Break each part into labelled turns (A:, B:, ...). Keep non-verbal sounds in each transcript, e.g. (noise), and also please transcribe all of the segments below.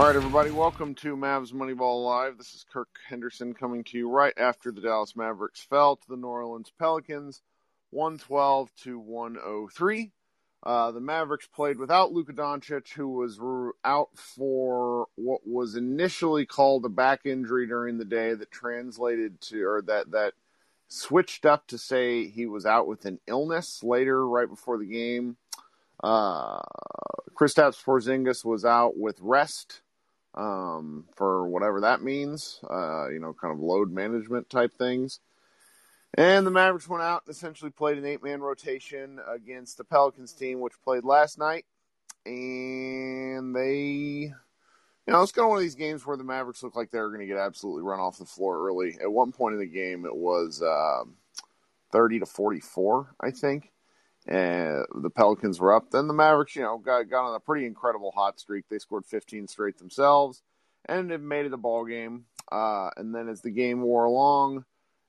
A: All right, everybody, welcome to Mavs Moneyball Live. This is Kirk Henderson coming to you right after the Dallas Mavericks fell to the New Orleans Pelicans, 112 to 103. Uh, the Mavericks played without Luka Doncic, who was out for what was initially called a back injury during the day that translated to, or that, that switched up to say he was out with an illness later, right before the game. Uh, Kristaps Porzingis was out with rest um, for whatever that means, uh, you know, kind of load management type things. And the Mavericks went out and essentially played an eight man rotation against the Pelicans team, which played last night. And they, you know, it's kind of one of these games where the Mavericks look like they're going to get absolutely run off the floor early. At one point in the game, it was uh, 30 to 44, I think. And the Pelicans were up. Then the Mavericks, you know, got, got on a pretty incredible hot streak. They scored 15 straight themselves and it made it a ball game. Uh, and then as the game wore along,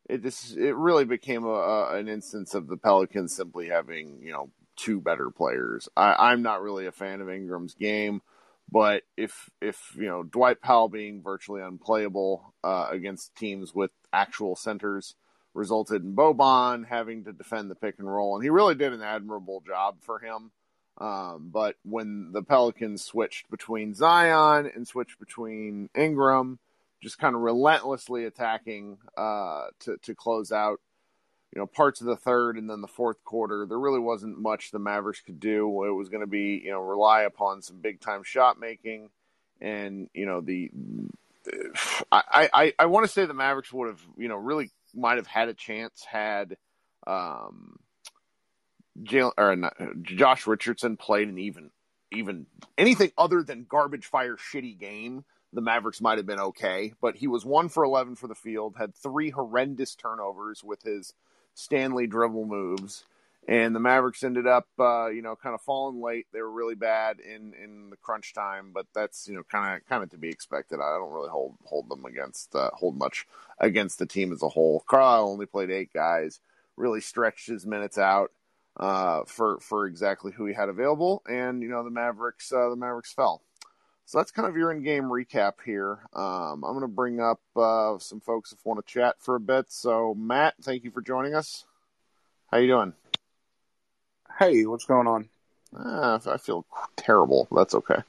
A: it just it really became a, a, an instance of the Pelicans simply having you know two better players. I, I'm not really a fan of Ingram's game, but if if you know Dwight Powell being virtually unplayable uh, against teams with actual centers resulted in Boban having to defend the pick and roll, and he really did an admirable job for him. Um, but when the Pelicans switched between Zion and switched between Ingram, just kind of relentlessly attacking uh, to to close out, you know, parts of the third and then the fourth quarter. There really wasn't much the Mavericks could do. It was going to be you know rely upon some big time shot making, and you know the I I, I want to say the Mavericks would have you know really might have had a chance had um Jalen or not, Josh Richardson played an even even anything other than garbage fire shitty game the Mavericks might have been okay, but he was one for 11 for the field, had three horrendous turnovers with his Stanley dribble moves. And the Mavericks ended up, uh, you know, kind of falling late. They were really bad in, in the crunch time, but that's you know kind of kind of to be expected. I don't really hold hold them against uh, hold much against the team as a whole. Carlisle only played eight guys, really stretched his minutes out uh, for for exactly who he had available, and you know the Mavericks uh, the Mavericks fell. So that's kind of your in-game recap here. Um, I'm going to bring up uh, some folks if want to chat for a bit. So Matt, thank you for joining us. How you doing?
B: Hey, what's going on?
A: Uh, I feel terrible. That's okay.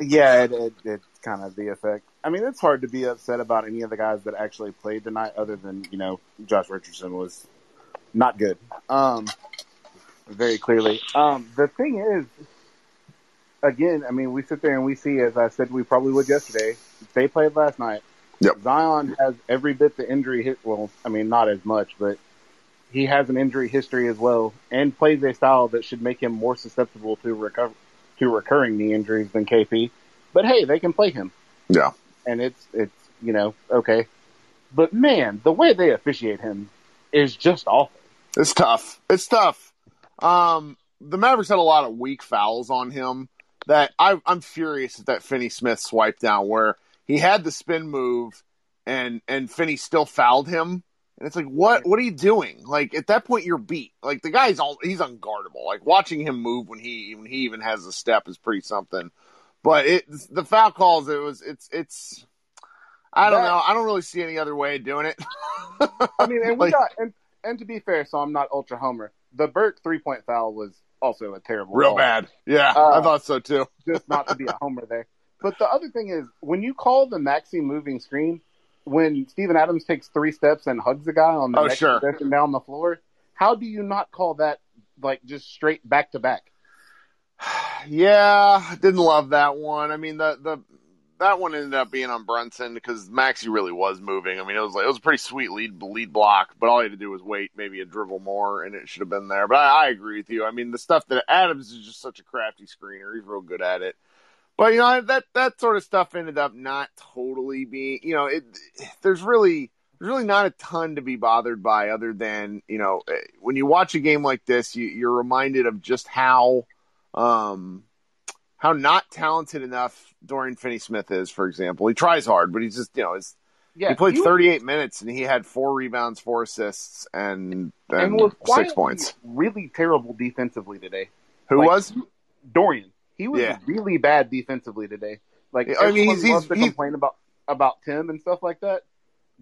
B: yeah, it, it, it's kind of the effect. I mean, it's hard to be upset about any of the guys that actually played tonight, other than you know Josh Richardson was not good. Um, very clearly. Um, the thing is, again, I mean, we sit there and we see, as I said, we probably would yesterday. They played last night.
A: Yep.
B: Zion has every bit the injury hit. Well, I mean, not as much, but he has an injury history as well, and plays a style that should make him more susceptible to recover to recurring knee injuries than KP. But hey, they can play him.
A: Yeah.
B: And it's it's you know okay, but man, the way they officiate him is just awful.
A: It's tough. It's tough. Um, the Mavericks had a lot of weak fouls on him that I, I'm furious at that Finney Smith swipe down where he had the spin move and and Finney still fouled him. And it's like, what what are you doing? Like at that point, you're beat. Like the guy's all he's unguardable. Like watching him move when he when he even has a step is pretty something. But it the foul calls it was it's it's I don't that, know. I don't really see any other way of doing it. (laughs)
B: I mean, and we like, got and and to be fair, so I'm not ultra homer. The Burke three point foul was also a terrible.
A: Real bad. Yeah, uh, I thought so too.
B: just not to be a (laughs) homer there. But the other thing is, when you call the maxi moving screen, when Steven Adams takes three steps and hugs the guy on the
A: oh,
B: next
A: sure.
B: possession down the floor, how do you not call that like just straight back to back? (sighs)
A: Yeah, didn't love that one. I mean, the the that one ended up being on Brunson because Maxi really was moving. I mean, it was like it was a pretty sweet lead lead block, but all he had to do was wait, maybe a dribble more, and it should have been there. But I, I agree with you. I mean, the stuff that Adams is just such a crafty screener; he's real good at it. But you know that that sort of stuff ended up not totally being. You know, it there's really there's really not a ton to be bothered by, other than you know eh, when you watch a game like this, you, you're reminded of just how. Um, how not talented enough Dorian Finney-Smith is, for example. He tries hard, but he's just, you know, his, yeah, he played he 38 was, minutes and he had four rebounds, four assists, and, and, and six points.
B: Really terrible defensively today.
A: Who like, was?
B: Dorian. He was yeah. really bad defensively today. Like
A: I mean, he's-
B: loves to
A: he's-
B: complain about about Tim and stuff like that.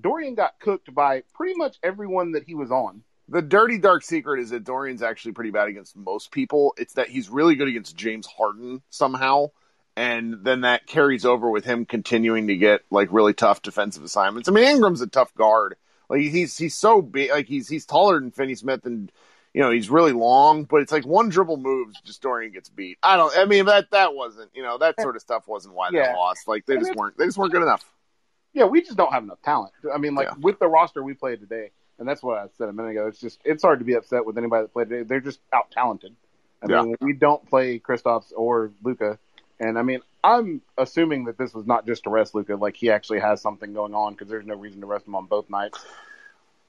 B: Dorian got cooked by pretty much everyone that he was on.
A: The dirty dark secret is that Dorian's actually pretty bad against most people. It's that he's really good against James Harden somehow, and then that carries over with him continuing to get like really tough defensive assignments. I mean, Ingram's a tough guard. Like he's he's so big, like he's he's taller than Finney Smith, and you know he's really long. But it's like one dribble moves, just Dorian gets beat. I don't. I mean that that wasn't you know that sort of stuff wasn't why they lost. Like they
B: And
A: just
B: it's-
A: weren't they just weren't good enough.
B: Yeah, we just don't have enough talent. I mean, like
A: Yeah.
B: with the roster we played today, and that's what I said a minute ago. It's just it's hard to be upset with anybody that played today. They're just out talented. I
A: Yeah.
B: mean, we don't play Kristaps or Luka, and I mean, I'm assuming that this was not just to rest Luka. Like he actually has something going on because there's no reason to rest him on both nights.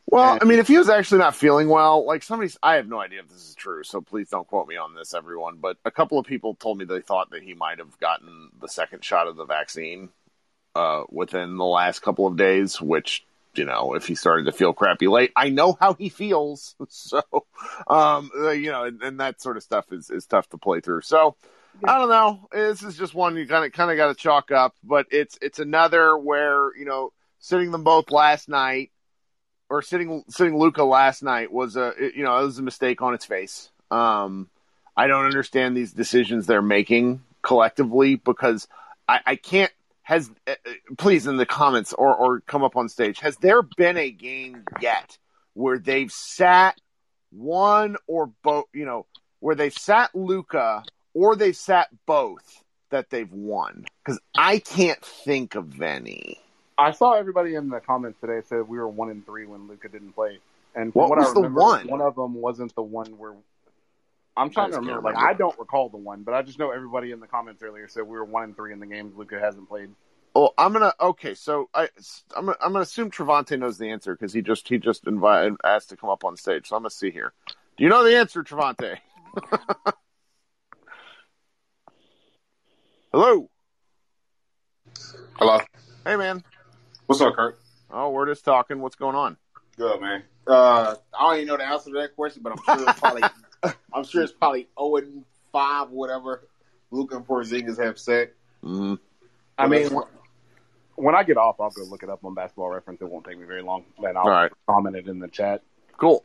A: Well,
B: And-
A: I mean, if he was actually not feeling well, like somebody's, I have no idea if this is true, so please don't quote me on this, everyone. But a couple of people told me they thought that he might have gotten the second shot of the vaccine uh, within the last couple of days, which, you know, if he started to feel crappy late, I know how he feels. (laughs) So, um, uh, you know, and, and that sort of stuff is, is tough to play through. So, I don't know. This is just one you kind of kind of got to chalk up, but it's it's another where you know sitting them both last night or sitting sitting Luka last night was a you know it was a mistake on its face. Um, I don't understand these decisions they're making collectively because I, I can't. Has uh, please in the comments or or come up on stage. Has there been a game yet where they've sat one or both? You know where they've sat Luka or they've sat both that they've won because I can't think of any.
B: I saw everybody in the comments today said we were one in three when Luka didn't play, and from
A: What
B: what,
A: was
B: I
A: the one?
B: one of them wasn't the one where. I'm trying to
A: just can't
B: remember. Like. I don't recall the one, but I just know everybody in the comments earlier said we were one in three in the games Luka hasn't played.
A: Well, I'm gonna okay. So I I'm gonna, I'm gonna assume Trevante knows the answer because he just he just invited asked to come up on stage. So I'm gonna see here. Do you know the answer, Trevante? (laughs) Hello.
C: Hello.
A: Hey, man.
C: What's up, Kirk?
A: Oh, we're just talking. What's going on?
C: Good, man. Uh, I don't even know the answer to that question, but I'm sure it's probably (laughs) I'm sure it's probably 0 and 5 whatever Luka and Porzingis have said.
A: Mm,
B: I mean,
C: Well,
B: when I get off, I'll go look it up on Basketball Reference. It won't take me very long, and I'll
A: all right.
B: comment it in the chat.
A: Cool.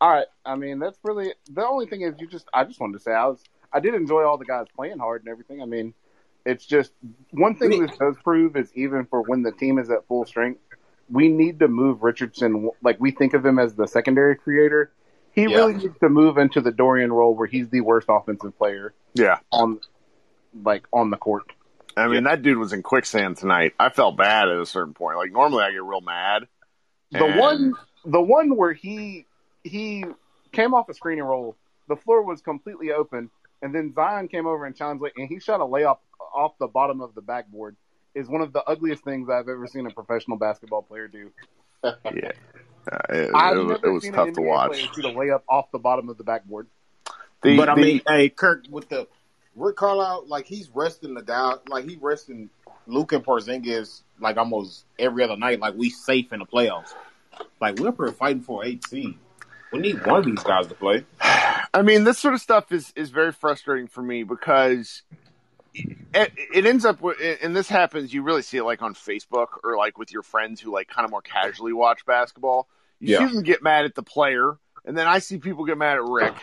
B: All right. I mean, that's really the only thing is you just. I just wanted to say I was. I did enjoy all the guys playing hard and everything. I mean, it's just one thing this does prove is even for when the team is at full strength, we need to move Richardson. Like we think of him as the secondary creator. He
C: Yeah.
B: really needs to move into the Dorian role where he's the worst offensive player
A: Yeah.
B: on, like on the court.
A: I mean, that dude was in quicksand tonight. I felt bad at a certain point. Like normally, I get real mad.
B: The
A: And-
B: one, the one where he he came off a screening roll, the floor was completely open, and then Zion came over and challenged, and he shot a layup off the bottom of the backboard. Is one of the ugliest things I've ever seen a professional basketball player do. (laughs)
A: Yeah. Uh, it,
B: I've
A: it was,
B: never
A: it was
B: seen
A: tough
B: an
A: to
B: NBA
A: watch.
B: player shoot a layup off the bottom of the backboard.
A: The,
C: but I
A: the-
C: mean, hey, Kirk, with the Rick Carlisle, like he's resting the guy, like he resting Luke and Porzingis like almost every other night, like we safe in the playoffs. Like we're fighting for eight seed. We need one of these guys to play. (sighs)
A: I mean, this sort of stuff is is very frustrating for me because it, it ends up with, and this happens. You really see it like on Facebook or like with your friends who like kind of more casually watch basketball. You
C: Yeah.
A: see them get mad at the player, and then I see people get mad at Rick,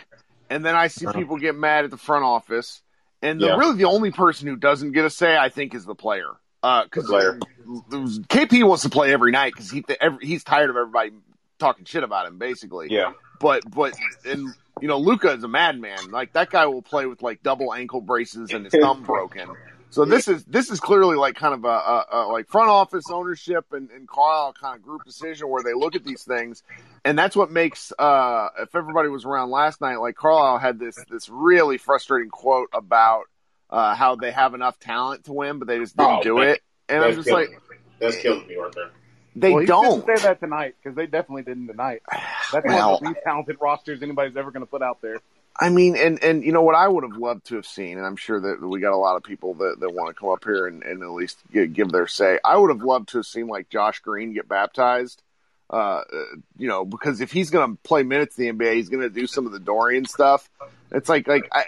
A: and then I see uh-huh. people get mad at the front office, and the,
C: Yeah.
A: really the only person who doesn't get a say, I think, is the player. Uh, because
C: The.
A: KP wants to play every night because he every, he's tired of everybody talking shit about him, basically
C: Yeah,
A: but but and you know Luka is a madman. Like that guy will play with like double ankle braces and his thumb broken. So this is this is clearly like kind of a, a, a like front office ownership and, and Carlisle kind of group decision where they look at these things, and that's what makes uh if everybody was around last night, like Carlisle had this this really frustrating quote about uh how they have enough talent to win, but they just didn't
C: Oh,
A: do
C: man.
A: it, and I'm just
C: killing
A: like
C: that's killing me right there.
A: They
B: well,
A: don't.
B: say that tonight because they definitely didn't tonight. That's
A: Well-
B: one of the least talented rosters anybody's ever going to put out there.
A: I mean, and and you know what I would have loved to have seen, and I'm sure that we got a lot of people that, that want to come up here and, and at least give, give their say. I would have loved to have seen like Josh Green get baptized. Uh, you know, because if he's going to play minutes in the NBA, he's going to do some of the Dorian stuff. It's like, like I,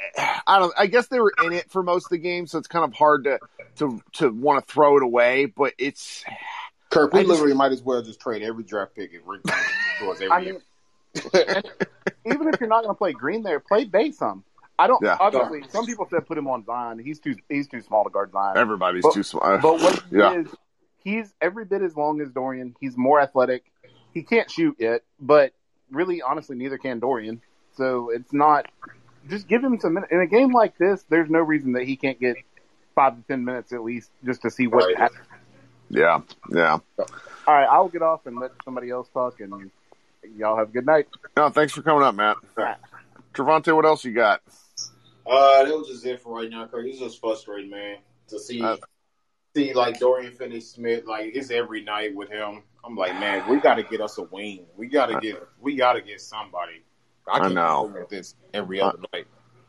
A: I don't. I guess they were in it for most of the game, so it's kind of hard to to to want to throw it away, but it's
C: Kirk, we
A: I just-
C: literally might as well just trade every draft pick and towards every
B: I mean, (laughs) even if you're not going to play Green there, play some. I don't.
A: Yeah.
B: Obviously, some people said put him on Zion. He's too. He's too small to guard Zion.
A: everybody's
B: But-
A: too small.
B: Uh, but what he
A: Yeah.
B: is, he's every bit as long as Dorian. He's more athletic. He can't shoot yet, but really, honestly, neither can Dorian. So it's not. Just give him some minutes. In a game like this, there's no reason that he can't get five to ten minutes at least just to see what
C: Right.
B: happens.
A: Yeah, yeah.
B: All right, I'll get off and let somebody else talk, and y'all have a good night.
A: No, thanks for coming up, Matt.
B: Right.
A: Trevante, what else you got?
C: Uh, that was just it for right now, Kirk. It's just frustrating, man, to see
A: Uh,
C: see like Dorian Finney Smith. Like it's every night with him. I'm like, man, we got to get us a wing. We got to get we got to get somebody.
A: I
C: can't
A: know.
C: look at this every other night.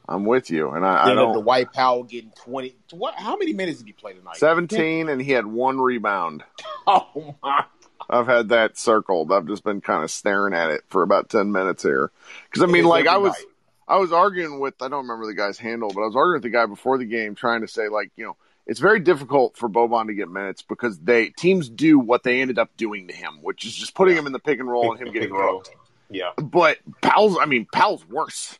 A: I'm with you, and I, I
C: Then the
A: don't.
C: Dwight Powell getting twenty. What? How many minutes did he play tonight?
A: Seventeen, and he had one rebound. (laughs)
C: Oh my!
A: I've had that circled. I've just been kind of staring at it for about ten minutes here. Because I mean, like I was,
C: night.
A: I was arguing with. I don't remember the guy's handle, but I was arguing with the guy before the game, trying to say like, you know, it's very difficult for Boban to get minutes because they teams do what they ended up doing to him, which is just putting him in the pick and roll and him getting
C: Pick and roll.
A: cooked.
C: Yeah,
A: But Powell's, I mean, Powell's worse,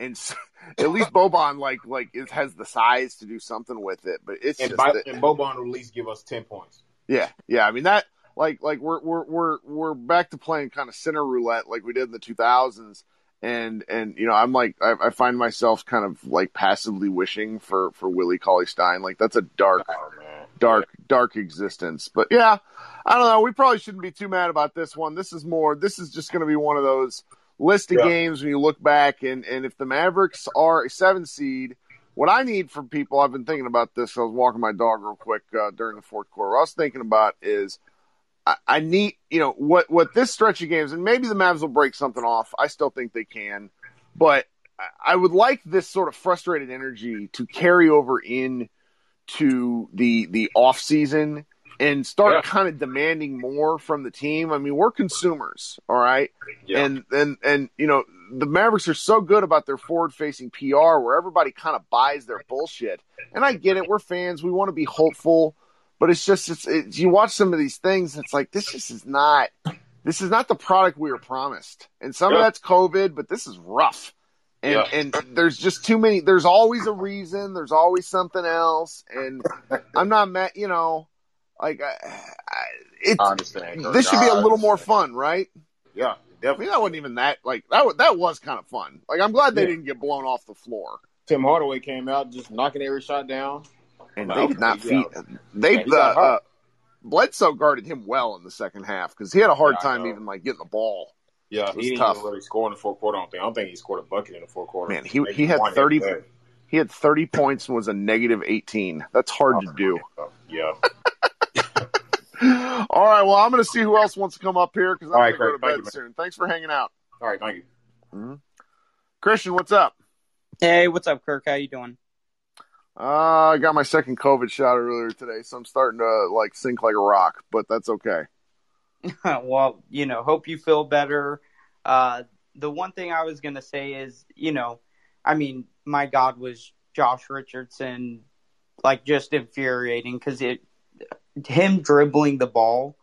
A: and s (laughs) at least Boban like like it has the size to do something with it. But it's
C: and,
A: that-
C: and Boban will at least give us ten points.
A: yeah, yeah. I mean that like like we're we're we're we're back to playing kind of center roulette like we did in the two thousands. And and you know I'm like I, I find myself kind of like passively wishing for for Willie Cauley Stein like that's a dark
C: Oh
A: dark dark existence. But yeah, I don't know. We probably shouldn't be too mad about this one. This is more. This is just going to be one of those list of
C: Yeah.
A: games when you look back and and if the Mavericks are a seven seed. What I need from people, I've been thinking about this. I was walking my dog real quick uh, during the fourth quarter. What I was thinking about is I, I need, you know, what what this stretch of games, and maybe the Mavs will break something off. I still think they can, but I- I would like this sort of frustrated energy to carry over in to the the off season and start
C: Yeah.
A: kind of demanding more from the team. I mean, we're consumers, all right,
C: yeah,
A: and and and you know the Mavericks are so good about their forward facing PR where everybody kind of buys their bullshit. And I get it, we're fans, we want to be hopeful, but it's just it's, it's you watch some of these things, it's like this just is not this is not the product we were promised. And some of that's COVID, but this is rough. And
C: Yeah.
A: and there's just too many. There's always a reason. There's always something else. And I'm not mad. You know, like I, I, it's
C: I understand. Kirk.
A: this should be a little more fun, right?
C: Yeah,
A: I mean,
C: definitely.
A: that wasn't even that like that. That was kind of fun. Like, I'm glad they
C: Yeah.
A: didn't get blown off the floor,
C: Tim Hardaway came out just knocking every shot down.
A: and they did not feed. They
C: Yeah, he
A: uh, uh, Bledsoe guarded him well in the second half because he had a hard
C: Yeah,
A: time even like getting the ball.
C: Yeah, he didn't
A: tough.
C: really score in the fourth quarter. I don't think. I don't think he scored a bucket in the fourth quarter.
A: Man, he he had 30 He had 30 points and was a negative 18. That's hard to do.
C: Yeah. (laughs)
A: All right, well, I'm going to see who else wants to come up here because I'm
C: All right,
A: going to go to bed
C: you, man.
A: soon. Thanks for hanging out,
C: All right. Thank you.
A: Christian. What's up?
D: Hey, what's up, Kirk? How you doing?
A: Uh, I got my second COVID shot earlier today, so I'm starting to like sink like a rock, but that's okay. (laughs)
D: well, you know, hope you feel better. Uh, the one thing I was gonna say is, you know, I mean, my God, was Josh Richardson like just infuriating because it him dribbling the ball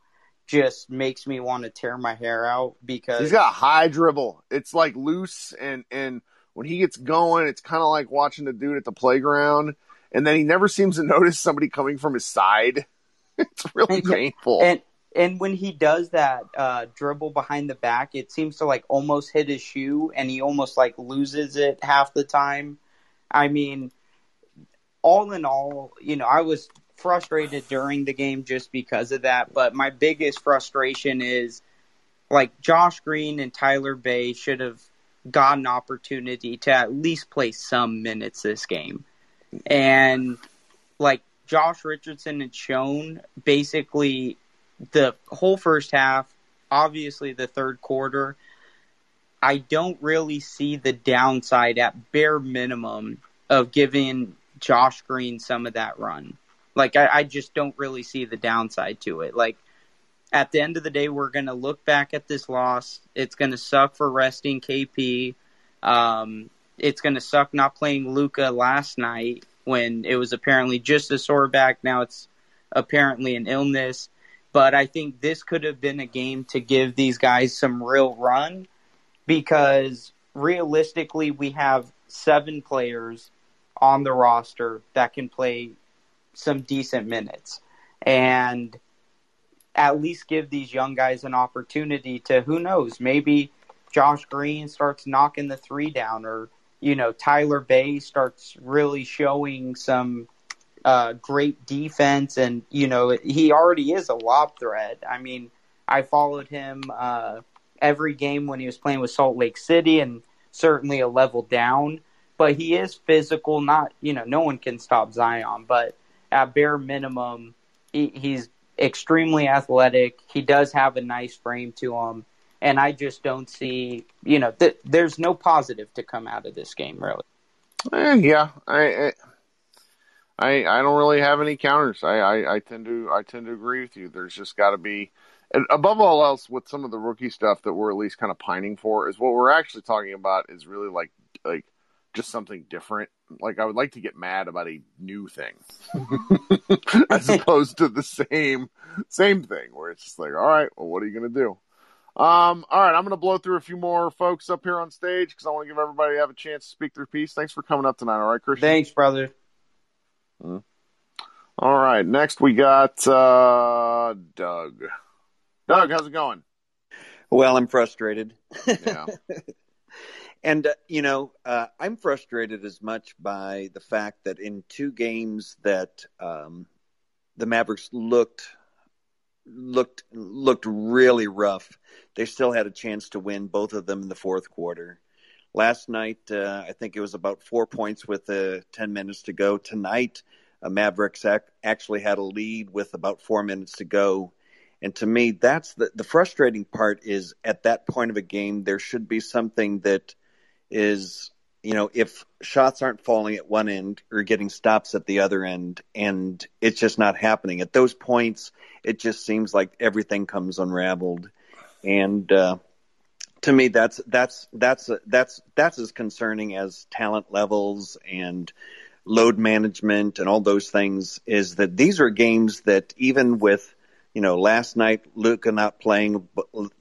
D: just makes me want to tear my hair out because
A: He's got a high dribble. It's like loose, and and when he gets going, it's kind of like watching the dude at the playground, and then he never seems to (laughs) notice somebody coming from his side. (laughs) It's really
D: Yeah.
A: painful.
D: and and when he does that uh, dribble behind the back, it seems to like almost hit his shoe, and he almost like loses it half the time. I mean, all in all, you know, I was frustrated during the game just because of that. But my biggest frustration is like Josh Green and Tyler Bey should have got an opportunity to at least play some minutes this game, and like Josh Richardson had shown basically the whole first half, obviously the third quarter, I don't really see the downside at bare minimum of giving Josh Green some of that run. Like I, I just don't really see the downside to it. Like at the end of the day, we're gonna look back at this loss. It's gonna suck for resting KP. Um, it's gonna suck not playing Luka last night when it was apparently just a sore back. Now it's apparently an illness. But I think this could have been a game to give these guys some real run because realistically, we have seven players on the roster that can play some decent minutes. And at least give these young guys an opportunity to, who knows, maybe Josh Green starts knocking the three down or, you know, Tyler Bey starts really showing some uh, great defense, and you know he already is a lob threat. I mean, I followed him uh, every game when he was playing with Salt Lake City, and certainly a level down. But he is physical. Not you know, no one can stop Zion, but at bare minimum, he, he's extremely athletic. He does have a nice frame to him, and I just don't see you know th- there's no positive to come out of this game really.
A: Eh, yeah, I, I I don't really have any counters. I, I, I tend to I tend to agree with you. There's just got to be, and above all else, with some of the rookie stuff that we're at least kind of pining for is what we're actually talking about is really like like just something different. Like I would like to get mad about a new thing, (laughs) as opposed to the same same thing where it's just like, all right, well, what are you gonna do? Um, all right, I'm going to blow through a few more folks up here on stage because I want to give everybody have a chance to speak their piece. Thanks for coming up tonight. All right, Christian.
D: Thanks, brother.
A: Hmm. All right, next we got uh, Doug. Doug, how's it going?
E: Well, I'm frustrated.
A: Yeah. (laughs)
E: and, uh, you know, uh, I'm frustrated as much by the fact that in two games that um, the Mavericks looked looked looked really rough, they still had a chance to win both of them in the fourth quarter. Last night, uh, I think it was about four points with uh, 10 minutes to go. Tonight, uh, Mavericks ac- actually had a lead with about four minutes to go. And to me, that's the, the frustrating part is at that point of a game, there should be something that is, you know, if shots aren't falling at one end or getting stops at the other end, and it's just not happening. At those points, it just seems like everything comes unraveled. And, uh, to me that's that's that's that's that's as concerning as talent levels and load management and all those things is that these are games that even with you know last night Luka not playing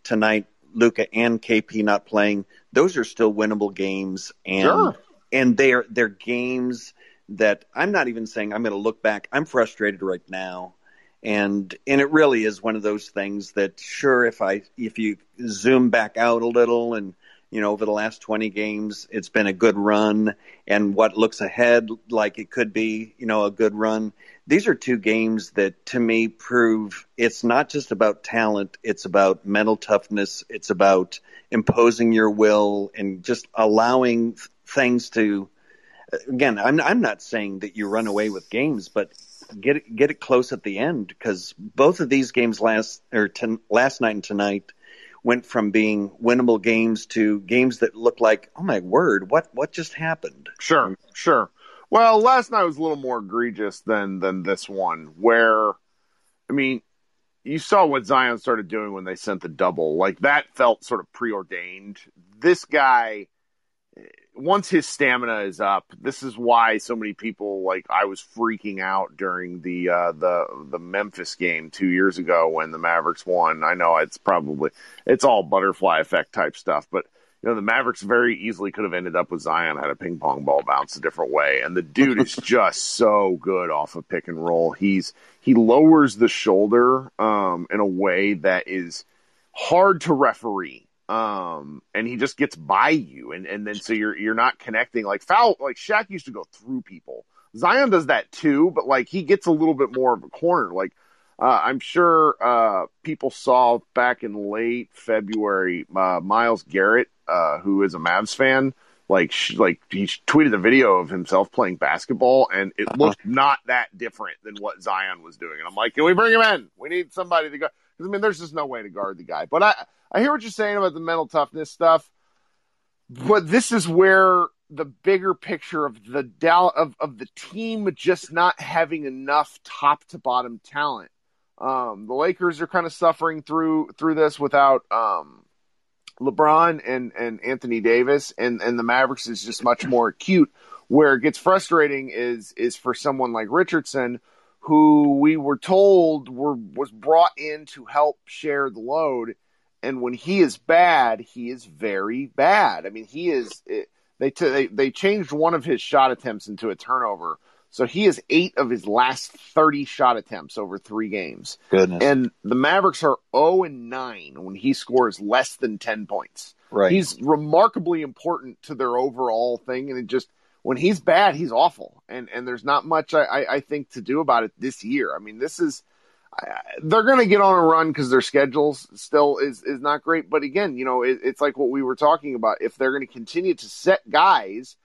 E: tonight Luka and KP not playing those are still winnable games. And
A: Sure.
E: and they're they're games that I'm not even saying I'm going to look back. I'm frustrated right now. And and it really is one of those things that sure if I if you zoom back out a little and you know over the last 20 games it's been a good run. And what looks ahead like it could be you know a good run these are two games that to me prove it's not just about talent it's about mental toughness it's about imposing your will and just allowing things to again I'm I'm not saying that you run away with games but get it, get it close at the end because both of these games last or ten, last night and tonight went from being winnable games to games that look like oh my word what what just happened
A: Sure, sure. Well, last night was a little more egregious than than this one, where I mean, you saw what Zion started doing when they sent the double. Like that felt sort of preordained. This guy, once his stamina is up, this is why so many people like I was freaking out during the uh, the the Memphis game two years ago when the Mavericks won. I know it's probably it's all butterfly effect type stuff, but you know, the Mavericks very easily could have ended up with Zion had a ping pong ball bounce a different way. And the dude is (laughs) just so good off of pick and roll. He's he lowers the shoulder um, in a way that is hard to referee. Um, and he just gets by you, and, and then so you're you're not connecting like foul like Shaq used to go through people. Zion does that too, but like he gets a little bit more of a corner. Like uh, I'm sure uh, people saw back in late February, uh, Myles Garrett, uh, who is a Mavs fan, like sh- like he tweeted a video of himself playing basketball, and it
E: Uh-huh.
A: looked not that different than what Zion was doing. And I'm like, can we bring him in? We need somebody to go. Because I mean, there's just no way to guard the guy. But I I hear what you're saying about the mental toughness stuff, but this is where the bigger picture of the Dal- of of the team just not having enough top to bottom talent. Um, the Lakers are kind of suffering through through this without um, LeBron and and Anthony Davis, and and the Mavericks is just much more acute Where it gets frustrating is is for someone like Richardson, who we were told were was brought in to help share the load, and when he is bad, he is very bad. I mean, he is. It, they, t- they they changed one of his shot attempts into a turnover, so he has eight of his last thirty shot attempts over three games.
E: Goodness.
A: And the Mavericks are zero and nine when he scores less than ten points.
E: right.
A: He's remarkably important to their overall thing, and it just when he's bad, he's awful, and and there's not much I I, I think to do about it this year. I mean, this is I- they're going to get on a run because their schedules still is is not great. But again, you know, it, it's like what we were talking about. If they're going to continue to set guys,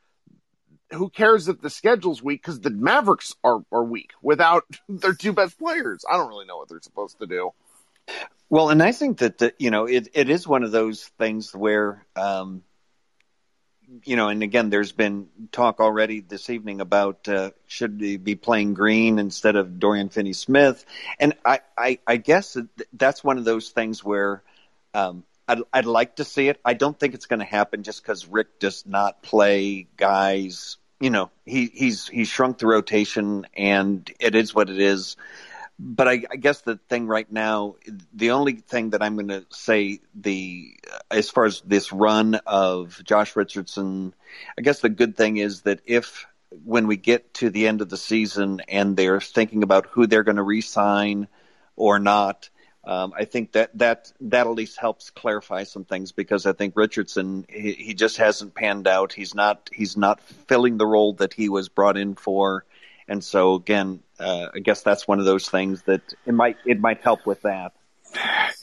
A: who cares if the schedule's weak? Because the Mavericks are are weak without (laughs) their two best players. I don't really know what they're supposed to do.
E: Well, and I think that the, you know it, it is one of those things where um, you know, and again, there's been talk already this evening about uh, should they be playing Green instead of Dorian Finney-Smith, and I, I, I guess that's one of those things where um, I'd, I'd like to see it. I don't think it's going to happen just because Rick does not play guys. You know, he he's he's shrunk the rotation, and it is what it is. But I, I guess the thing right now, the only thing that I'm going to say the as far as this run of Josh Richardson, I guess the good thing is that if when we get to the end of the season and they're thinking about who they're going to re-sign or not, um, I think that that that at least helps clarify some things because I think Richardson he, he just hasn't panned out. He's not he's not filling the role that he was brought in for. And so again, uh, I guess that's one of those things that it might it might help with that.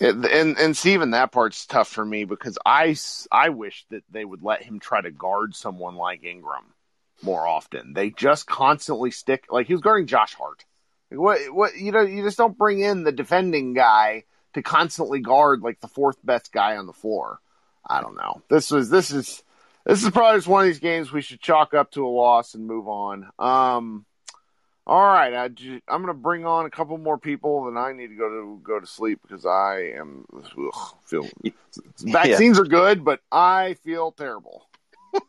A: And and, even that part's tough for me because I I wish that they would let him try to guard someone like Ingram more often. They just constantly stick like he was guarding Josh Hart. Like, what what you know you just don't bring in the defending guy to constantly guard like the fourth best guy on the floor. I don't know. This was this is this is probably just one of these games we should chalk up to a loss and move on. Um, all right, I, I'm going to bring on a couple more people, and I need to go to go to sleep because I am ugh, feel (laughs) vaccines are good, but I feel terrible.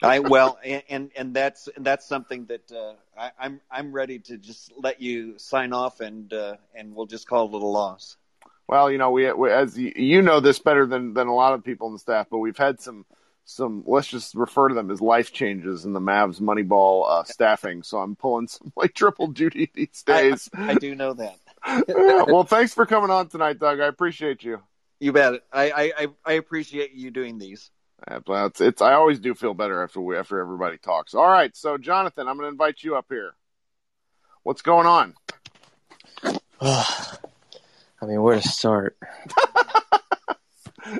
E: I well, and and, and that's that's something that uh, I, I'm I'm ready to just let you sign off and uh, and we'll just call it a loss.
A: Well, you know, we, we as you, you know this better than than a lot of people in the staff, but we've had some some let's just refer to them as life changes in the Mavs Moneyball uh, staffing. So I'm pulling some (laughs) like triple duty these days.
E: I, I do know that. (laughs)
A: well, thanks for coming on tonight, Doug. I appreciate you.
E: You bet. I I I appreciate you doing these.
A: Uh, well, it's, it's I always do feel better after we after everybody talks. All right, so Jonathan, I'm going to invite you up here. What's going on? (sighs)
F: I mean, where to start? (laughs)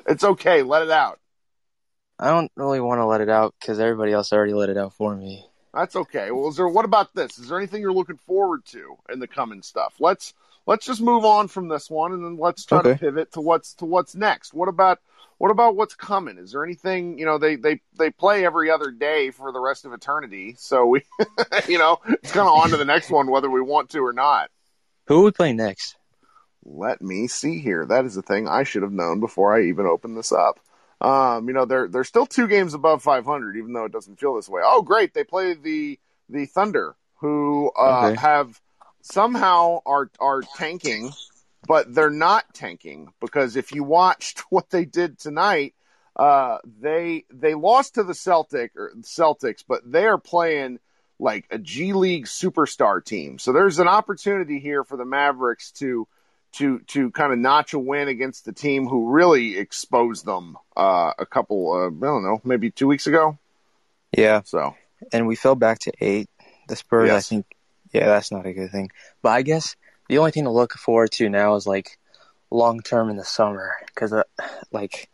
A: It's okay, let it out.
F: I don't really want to let it out because everybody else already let it out for me.
A: That's okay. Well, is there what about this? Is there anything you're looking forward to in the coming stuff? Let's let's just move on from this one and then let's try to pivot to what's to what's next. What about what about what's coming? Is there anything, you know, they they they play every other day for the rest of eternity. So we (laughs) you know, it's kind of on to the next one whether we want to or not.
F: Who are we playing next?
A: Let me see here. That is the thing I should have known before I even opened this up. Um, you know, they're they're still two games above 500, even though it doesn't feel this way. Oh, great! They play the the Thunder, who uh,
F: Okay.
A: have somehow are are tanking, but they're not tanking because if you watched (laughs) what they did tonight, uh, they they lost to the Celtic or Celtics, but they are playing like a G League superstar team. So there's an opportunity here for the Mavericks to to to kind of notch a win against the team who really exposed them uh, a couple uh, I don't know maybe two weeks ago.
F: Yeah,
A: So
F: and we fell back to eight. The Spurs, I think, yeah, that's not a good thing. But I guess the only thing to look forward to now is like long term in the summer because, uh, like,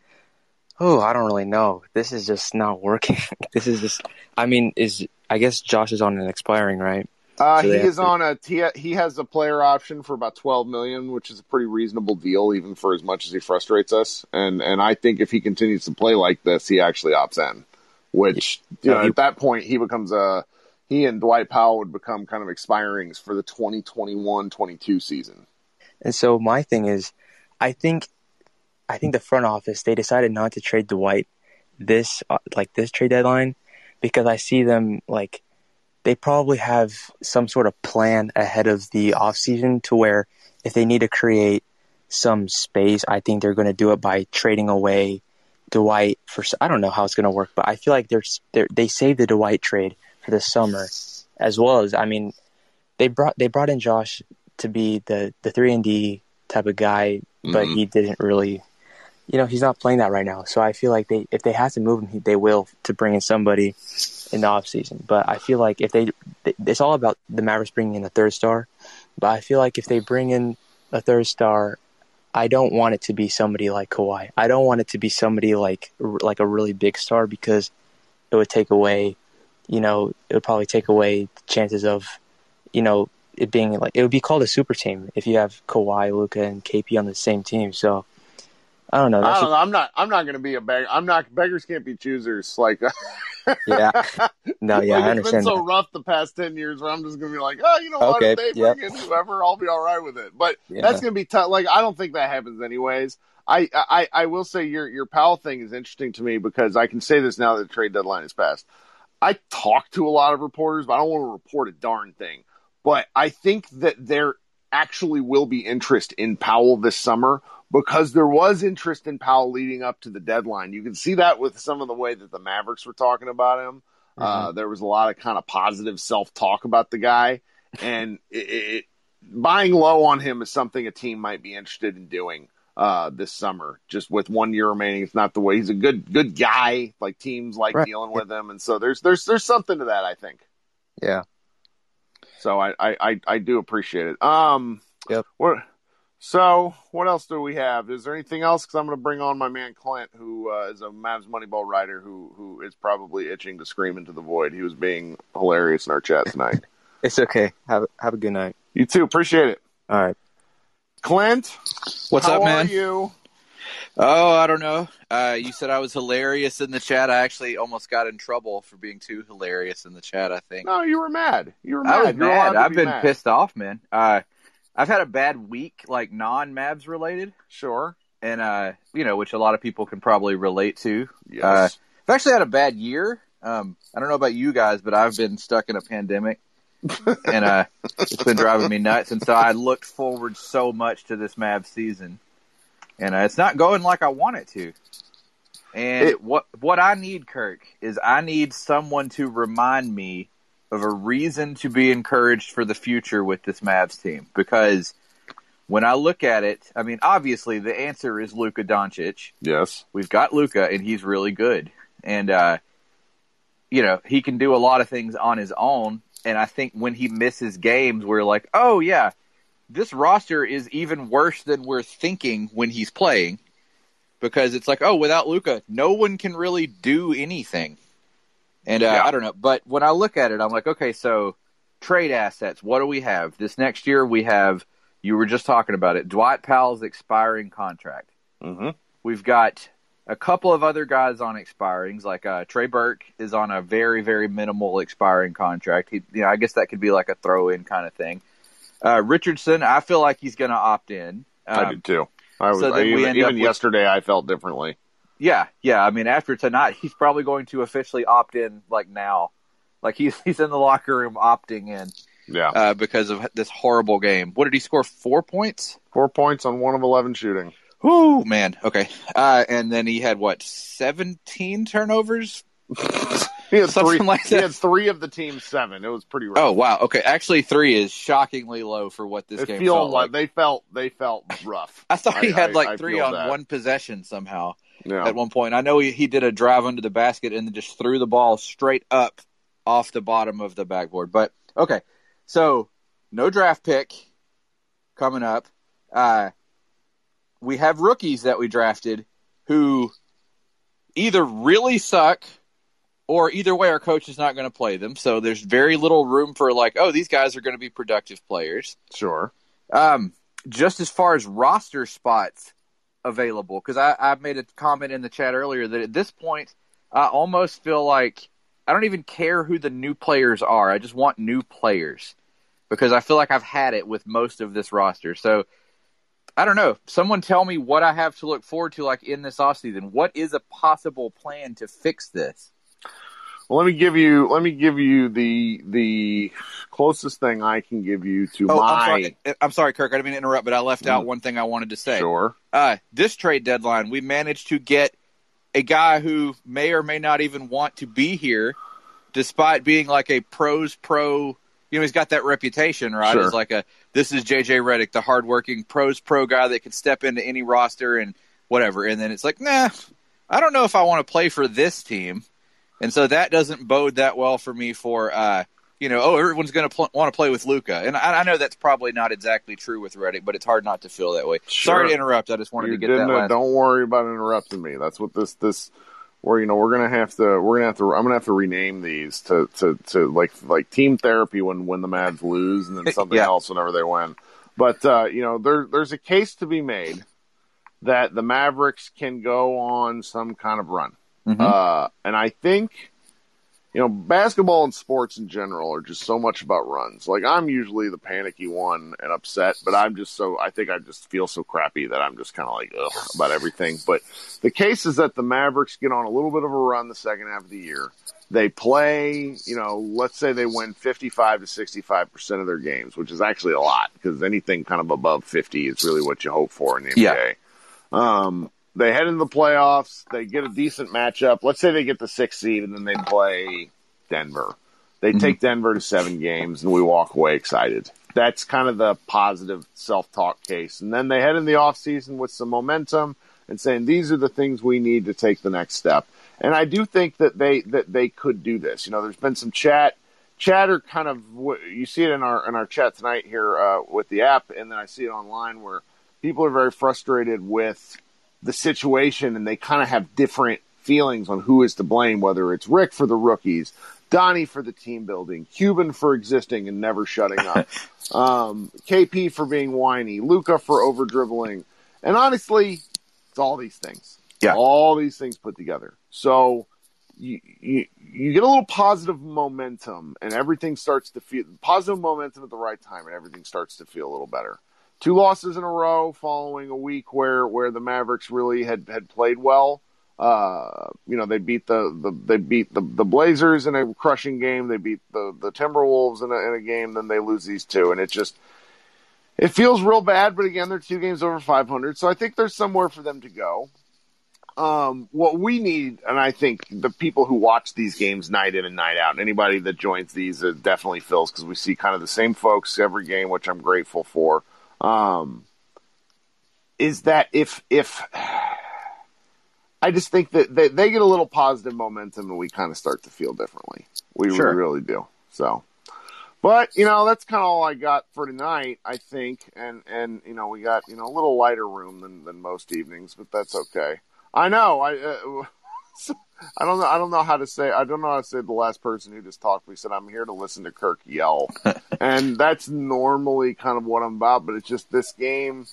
F: oh, I don't really know. This is just not working. (laughs) this is just. I mean, is I guess Josh is on an expiring, right?
A: uh,
F: So
A: he is
F: to-
A: on a he, he has a player option for about 12 million, which is a pretty reasonable deal even for as much as he frustrates us. And and I think if he continues to play like this, he actually opts in. Which you know
F: he-
A: at that point he becomes a he and Dwight Powell would become kind of expirings for the 2021-22 season.
F: And so my thing is, I think, I think the front office they decided not to trade Dwight this uh, like this trade deadline because I see them like they probably have some sort of plan ahead of the offseason to where if they need to create some space, I think they're going to do it by trading away Dwight for. I don't know how it's going to work, but I feel like they're, they're they saved the Dwight trade for the summer, as well as I mean, they brought they brought in Josh to be the the three and D type of guy, but
A: Mhm.
F: he didn't really. You know, he's not playing that right now. So I feel like they, if they have to move him, they will to bring in somebody in the offseason. But I feel like if they, it's all about the Mavericks bringing in a third star. But I feel like if they bring in a third star, I don't want it to be somebody like Kawhi. I don't want it to be somebody like like a really big star because it would take away, you know, it would probably take away the chances of, you know, it being like it would be called a super team if you have Kawhi, Luka, and KP on the same team. So I don't know.
A: I don't know. I'm not. I'm not going to be a beggar. I'm not. Beggars can't be choosers. Like, (laughs)
F: Yeah. No, yeah,
A: like,
F: I
A: it's been
F: understand.
A: so
F: that.
A: rough the past ten years where I'm just going to be like, oh, you know what?
F: Okay,
A: If they
F: yep.
A: bring in whoever, I'll be all right with it. But
F: Yeah.
A: that's going to be tough. Like, I don't think that happens anyways. I, I, I will say your your Powell thing is interesting to me because I can say this now that the trade deadline is passed. I talk to a lot of reporters, but I don't want to report a darn thing. But I think that there actually will be interest in Powell this summer because there was interest in Powell leading up to the deadline. You can see that with some of the way that the Mavericks were talking about him. Uh, there was a lot of kind of positive self talk about the guy, (laughs) and it, it, buying low on him is something a team might be interested in doing uh, this summer. Just with one year remaining, it's not the way he's a good good guy. Like teams like
F: Right.
A: dealing with him, and so there's there's there's something to that. I think.
F: Yeah.
A: So I I I, I do appreciate it. Um.
F: Yep.
A: What? So what else do we have? Is there anything else? Because I'm going to bring on my man Clint, who uh, is a Mavs Moneyball writer, who who is probably itching to scream into the void. He was being hilarious in our chat tonight. (laughs)
F: It's okay. Have have a good night.
A: you too. Appreciate it,
F: All right.
A: Clint.
G: What's
A: how
G: up, man?
A: Are you?
G: Oh, I don't know. Uh, you said I was hilarious in the chat. I actually almost got in trouble for being too hilarious in the chat. I think
A: No, you were mad. You were mad.
G: I was
A: You're
G: mad. I've
A: be
G: been
A: mad.
G: pissed off, man. Uh, I've had a bad week, like non-Mavs related,
A: Sure.
G: and uh, you know, which a lot of people can probably relate to.
A: Yes.
G: Uh, I've actually had a bad year. Um, I don't know about you guys, but I've been stuck in a pandemic, and uh, it's been driving me nuts. And so I looked forward so much to this Mavs season, and uh, it's not going like I want it to. And
A: It-
G: what what I need, Kirk, is I need someone to remind me of a reason to be encouraged for the future with this Mavs team. Because when I look at it, I mean, obviously the answer is Luka Doncic
A: yes.
G: we've got Luka and he's really good. And uh you know, he can do a lot of things on his own and I think when he misses games we're like, "Oh yeah, this roster is even worse than we're thinking when he's playing." Because it's like, "Oh, without Luka, no one can really do anything." And uh,
A: Yeah.
G: I don't know, but when I look at it, I'm like, "Okay, so trade assets, what do we have? This next year we have you were just talking about it. Dwight Powell's expiring contract.
A: Mm-hmm.
G: We've got a couple of other guys on expirings, like uh, Trey Burke is on a very, very minimal expiring contract. He, you know, I guess that could be like a throw-in kind of thing. Uh, Richardson, I feel like he's going to opt in.
A: I
G: Um,
A: did too. I was
G: so
A: I, even, even
G: with-
A: yesterday. I felt differently.
G: yeah, yeah. I mean, after tonight, he's probably going to officially opt in, like now, like he's he's in the locker room opting in
A: Yeah,
G: uh, because of this horrible game. What did he score? Four points.
A: four points on one of eleven shooting.
G: Whoo, man. Okay. Uh, and then he had what? Seventeen turnovers. (laughs)
A: He had
G: Something
A: three.
G: like
A: He had three of the team's seven. It was pretty rough.
G: Oh wow. Okay. Actually, three is shockingly low for what this
A: it
G: game felt
A: like they felt they felt rough. (laughs)
G: I thought he
A: I-
G: had like
A: I
G: three on
A: that.
G: one possession somehow
A: Yeah,
G: at one point. I know he, he did a drive under the basket and then just threw the ball straight up off the bottom of the backboard. But okay, so no draft pick coming up. Uh, we have rookies that we drafted who either really suck or either way our coach is not going to play them. So there's very little room for like, oh, these guys are going to be productive players.
A: sure.
G: Um, just as far as roster spots available, because I, I made a comment in the chat earlier that at this point, I almost feel like I don't even care who the new players are. I just want new players because I feel like I've had it with most of this roster. So I don't know. Someone tell me what I have to look forward to, like in this offseason. What is a possible plan to fix this?
A: Well, let me give you let me give you the the closest thing I can give you to
G: Oh,
A: my
G: I'm sorry. I'm sorry, Kirk. I didn't mean to interrupt, but I left out one thing I wanted to say.
A: sure.
G: Uh, this trade deadline, we managed to get a guy who may or may not even want to be here, despite being like a pros pro. You know, he's got that reputation, right?
A: Sure.
G: As like a this is JJ Redick, the hardworking pros pro guy that can step into any roster and whatever. And then it's like, nah, I don't know if I want to play for this team, and so that doesn't bode that well for me for. uh you know, oh, everyone's going to pl- want to play with Luka, and I, I know that's probably not exactly true with Redick, but it's hard not to feel that way.
A: Sure.
G: Sorry to interrupt. I just wanted
A: You
G: to get that last.
A: Don't worry about interrupting me. That's what this this where you know we're gonna have to we're gonna have to I'm gonna have to rename these to to to like like team therapy when when the Mavs lose and then (laughs) something
G: Yeah.
A: else whenever they win. But uh, you know there there's a case to be made that the Mavericks can go on some kind of run.
G: Mhm.
A: Uh, and I think, you know, basketball and sports in general are just so much about runs. Like I'm usually the panicky one and upset, but I'm just so I think I just feel so crappy that I'm just kind of like ugh about everything. But the case is that the Mavericks get on a little bit of a run the second half of the year. They play, you know, let's say they win 55 to 65 percent of their games, which is actually a lot because anything kind of above 50 is really what you hope for in the
G: Yeah.
A: NBA. Um, they head into the playoffs. They get a decent matchup. Let's say they get the sixth seed and then they play Denver. They
G: Mhm.
A: take Denver to seven games and we walk away excited. That's kind of the positive self talk case. And then they head in the offseason with some momentum and saying these are the things we need to take the next step. And I do think that they that they could do this. You know, there's been some chat chatter kind of you see it in our in our chat tonight here uh, with the app and then I see it online where people are very frustrated with the situation and they kind of have different feelings on who is to blame, whether it's Rick for the rookies, Donnie for the team building, Cuban for existing and never shutting up, (laughs) um, KP for being whiny, Luka for over dribbling. And honestly, it's all these things.
G: Yeah.
A: All these things put together. So you, you, you get a little positive momentum and everything starts to feel positive momentum at the right time and everything starts to feel a little better two losses in a row following a week where where the Mavericks really had had played well. Uh, you know, they beat the, the they beat the, the Blazers in a crushing game. They beat the the Timberwolves in a, in a game. Then they lose these two, and it just it feels real bad. But again, they're two games over 500, so I think there's somewhere for them to go. Um, what we need, and I think the people who watch these games night in and night out, anybody that joins these uh, definitely fills because we see kind of the same folks every game, which I'm grateful for um, is that if if I just think that they, they get a little positive momentum and we kind of start to feel differently. We,
G: Sure.
A: we really do. So, but you know that's kind of all I got for tonight. I think, and and you know we got you know a little lighter room than than most evenings, but that's okay. I know I. Uh, (laughs) I don't know. I don't know how to say. I don't know how to say the last person who just talked. We said I'm here to listen to Kirk yell, (laughs) and that's normally kind of what I'm about. But it's just this game.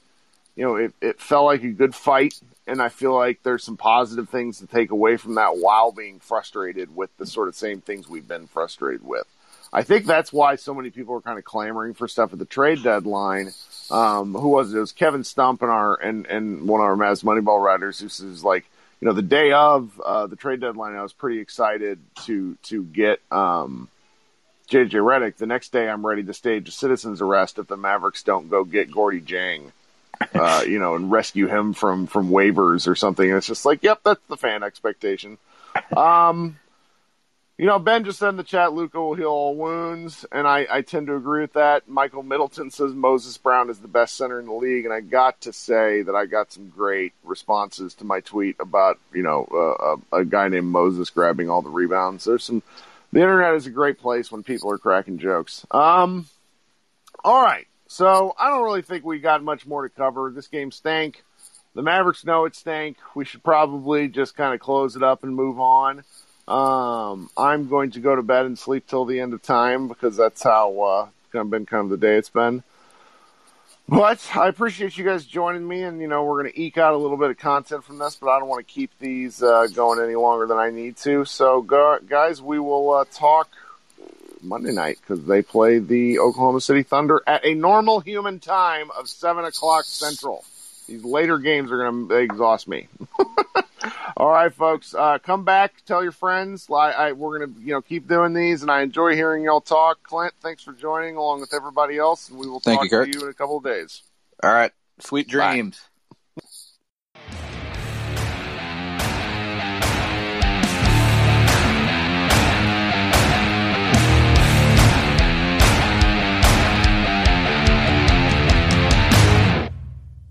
A: You know, it it felt like a good fight, and I feel like there's some positive things to take away from that while being frustrated with the sort of same things we've been frustrated with. I think that's why so many people are kind of clamoring for stuff at the trade deadline. Um, who was it? It was Kevin Stump and our and and one of our Mavs Moneyball writers who says like you know, the day of uh, the trade deadline, I was pretty excited to to get um, JJ Redick. The next day, I'm ready to stage a citizen's arrest if the Mavericks don't go get Gordy Jang, (laughs) uh, you know, and rescue him from from waivers or something. And it's just like, yep, that's the fan expectation. Um, you know, Ben just said in the chat, Luka will heal all wounds, and I, I tend to agree with that. Michael Middleton says Moses Brown is the best center in the league, and I got to say that I got some great responses to my tweet about you know uh, a, a guy named Moses grabbing all the rebounds. There's some. The internet is a great place when people are cracking jokes. Um, all right, so I don't really think we got much more to cover. This game stank. The Mavericks know it stank. We should probably just kind of close it up and move on. Um, I'm going to go to bed and sleep till the end of time because that's how uh, kind of been kind of the day it's been. But I appreciate you guys joining me, and you know we're going to eke out a little bit of content from this, but I don't want to keep these uh, going any longer than I need to. So, go, guys, we will uh, talk Monday night because they play the Oklahoma City Thunder at a normal human time of seven o'clock Central. These later games are going to exhaust me. (laughs) All right, folks, uh, come back, tell your friends. I, I, we're gonna, you know, keep doing these, and I enjoy hearing y'all talk. Clint, thanks for joining, along with everybody else, and we will
G: Thank
A: talk
G: you, Kirk.
A: to you in a couple of days.
G: All right. Sweet
A: Bye.
G: dreams.